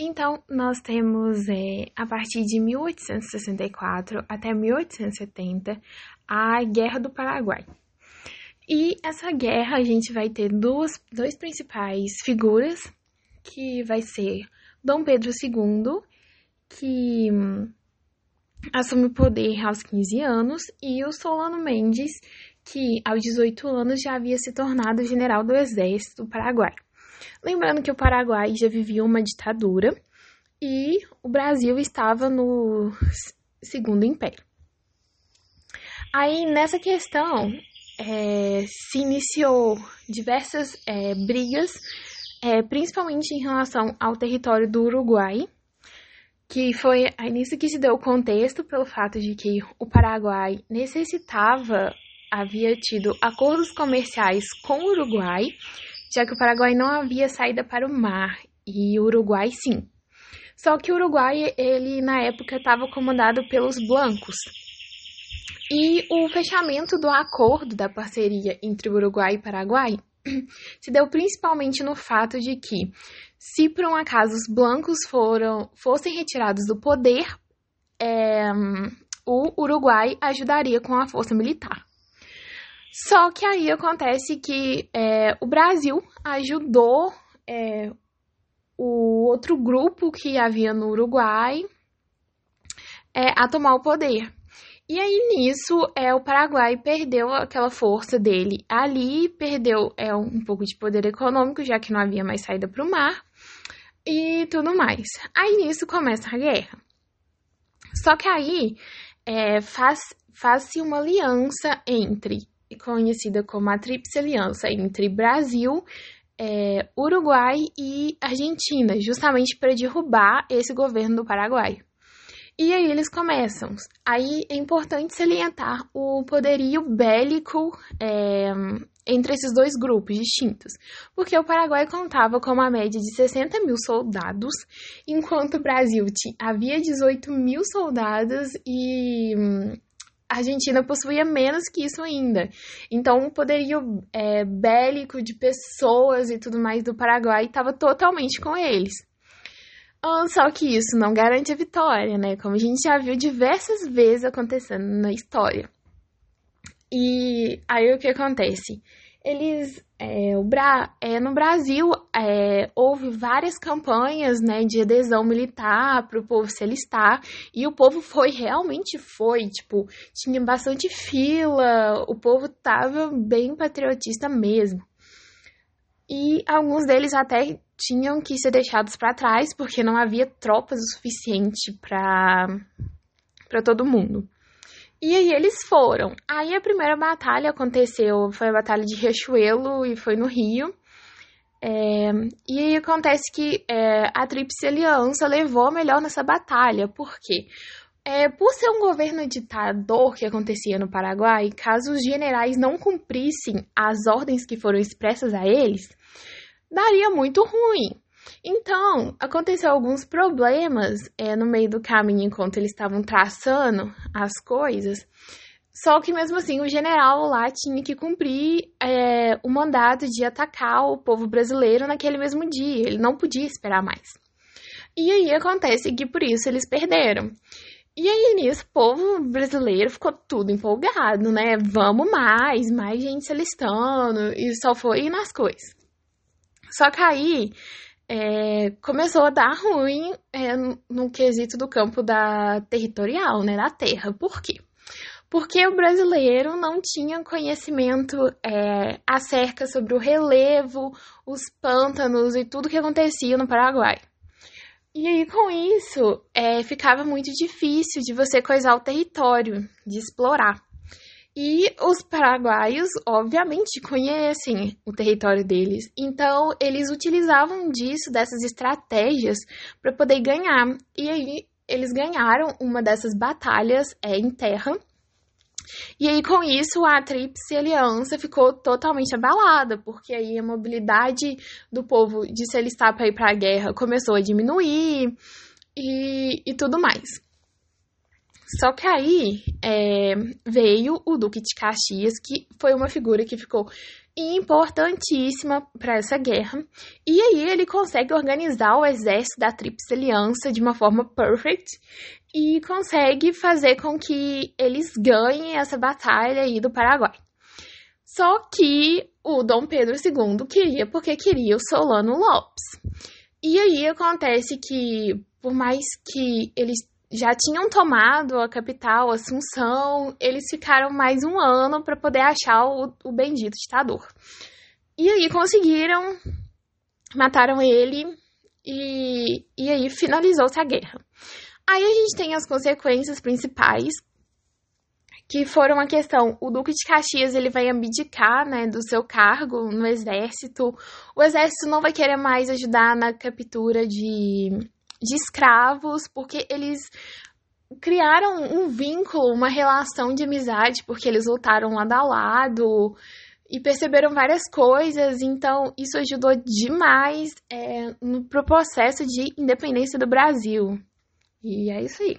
Então, nós temos, é, a partir de 1864 até 1870, a Guerra do Paraguai. E essa guerra a gente vai ter duas, dois principais figuras, que vai ser Dom Pedro II, que hum, assume o poder aos 15 anos, e o Solano Mendes, que aos 18 anos já havia se tornado general do exército do Paraguai. Lembrando que o Paraguai já vivia uma ditadura e o Brasil estava no Segundo Império. Aí, nessa questão, é, se iniciou diversas é, brigas, é, principalmente em relação ao território do Uruguai, que foi aí nisso que se deu o contexto pelo fato de que o Paraguai necessitava, havia tido acordos comerciais com o Uruguai, já que o Paraguai não havia saída para o mar e o Uruguai sim. Só que o Uruguai, ele na época estava comandado pelos blancos. E o fechamento do acordo da parceria entre Uruguai e Paraguai se deu principalmente no fato de que, se por um acaso os blancos foram, fossem retirados do poder, é, o Uruguai ajudaria com a força militar. Só que aí acontece que é, o Brasil ajudou é, o outro grupo que havia no Uruguai é, a tomar o poder. E aí nisso é o Paraguai perdeu aquela força dele ali, perdeu é um pouco de poder econômico, já que não havia mais saída para o mar e tudo mais. Aí nisso começa a guerra. Só que aí é, faz faz-se uma aliança entre conhecida como a Tríplice Aliança entre Brasil, é, Uruguai e Argentina, justamente para derrubar esse governo do Paraguai. E aí eles começam. Aí é importante salientar o poderio bélico é, entre esses dois grupos distintos, porque o Paraguai contava com uma média de 60 mil soldados, enquanto o Brasil havia 18 mil soldados e hum, a Argentina possuía menos que isso ainda. Então, o poderio é, bélico de pessoas e tudo mais do Paraguai estava totalmente com eles. Só que isso não garante a vitória, né? Como a gente já viu diversas vezes acontecendo na história. E aí o que acontece? Eles, é, o Bra é, no Brasil, é, houve várias campanhas né, de adesão militar para o povo se alistar, e o povo foi, realmente foi, tipo, tinha bastante fila, o povo tava bem patriotista mesmo. E alguns deles até tinham que ser deixados para trás porque não havia tropas o suficiente para para todo mundo. E aí eles foram. Aí a primeira batalha aconteceu, foi a batalha de Riachuelo e foi no Rio. É, e aí acontece que é, a Tríplice Aliança levou melhor nessa batalha. Por quê? É, por ser um governo ditador que acontecia no Paraguai, caso os generais não cumprissem as ordens que foram expressas a eles, daria muito ruim. Então, aconteceu alguns problemas é, no meio do caminho enquanto eles estavam traçando as coisas. Só que mesmo assim, o general lá tinha que cumprir é, o mandato de atacar o povo brasileiro naquele mesmo dia. Ele não podia esperar mais. E aí acontece que por isso eles perderam. E aí nisso, o povo brasileiro ficou tudo empolgado, né? Vamos mais, mais gente se alistando. E só foi nas coisas. Só que aí é, começou a dar ruim é, no quesito do campo da territorial, né, da terra. Por quê? Porque o brasileiro não tinha conhecimento é, acerca sobre o relevo, os pântanos e tudo que acontecia no Paraguai. E aí, com isso, é, ficava muito difícil de você coisar o território, de explorar. E os paraguaios, obviamente, conhecem o território deles, então eles utilizavam disso, dessas estratégias, para poder ganhar. E aí eles ganharam uma dessas batalhas é, em terra. E aí, com isso, a Tríplice Aliança ficou totalmente abalada, porque aí a mobilidade do povo de se alistar para ir para a guerra começou a diminuir e, e tudo mais. Só que aí é, veio o Duque de Caxias, que foi uma figura que ficou importantíssima para essa guerra. E aí ele consegue organizar o exército da Tríplice Aliança de uma forma perfect e consegue fazer com que eles ganhem essa batalha aí do Paraguai. Só que o Dom Pedro II queria porque queria o Solano Lopes. E aí acontece que, por mais que eles já tinham tomado a capital, Assunção, eles ficaram mais um ano para poder achar o, o bendito ditador. E aí conseguiram, mataram ele e, e aí finalizou-se a guerra. Aí a gente tem as consequências principais, que foram a questão, o Duque de Caxias ele vai abdicar, né, do seu cargo no exército. O exército não vai querer mais ajudar na captura de, de escravos, porque eles criaram um vínculo, uma relação de amizade, porque eles lutaram lado a lado e perceberam várias coisas, então isso ajudou demais é, no pro processo de independência do Brasil. E é isso aí.